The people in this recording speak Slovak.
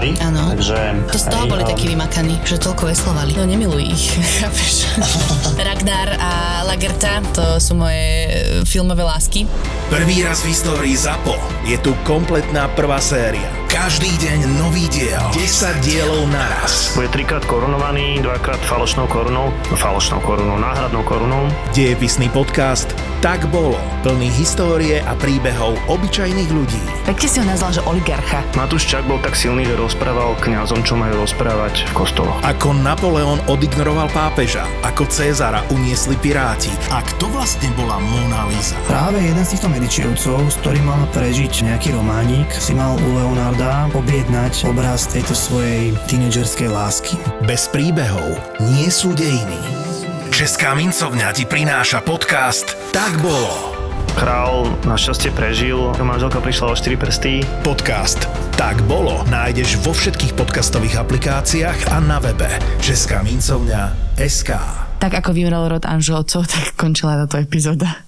veslári. Áno. Takže, to z toho boli no, takí vymakaní, že toľko veslovali. No nemiluj ich, chápeš? Ragnar a Lagerta, to sú moje e, filmové lásky. Prvý raz v histórii ZAPO je tu kompletná prvá séria. Každý deň nový diel. 10 dielov naraz. Bude trikrát korunovaný, dvakrát falošnou korunou, no, falošnou korunou, náhradnou korunou. Dejepisný podcast Tak bolo. Plný histórie a príbehov obyčajných ľudí. Pekne si ho nazval, že oligarcha. Matúš Čak bol tak silný, že rozprával kňazom, čo majú rozprávať v kostoloch. Ako Napoleon odignoroval pápeža, ako Cezara uniesli piráti a kto vlastne bola Mona Lisa. Práve jeden z týchto medičievcov, s ktorým mal prežiť nejaký románik, si mal u Leonarda objednať obraz tejto svojej tínedžerskej lásky. Bez príbehov nie sú dejiny. Česká mincovňa ti prináša podcast Tak bolo. Král našťastie prežil, manželka prišla o 4 prsty. Podcast Tak bolo nájdeš vo všetkých podcastových aplikáciách a na webe Česká mincovňa SK. Tak ako vymrel rod Anželcov, tak končila táto epizóda.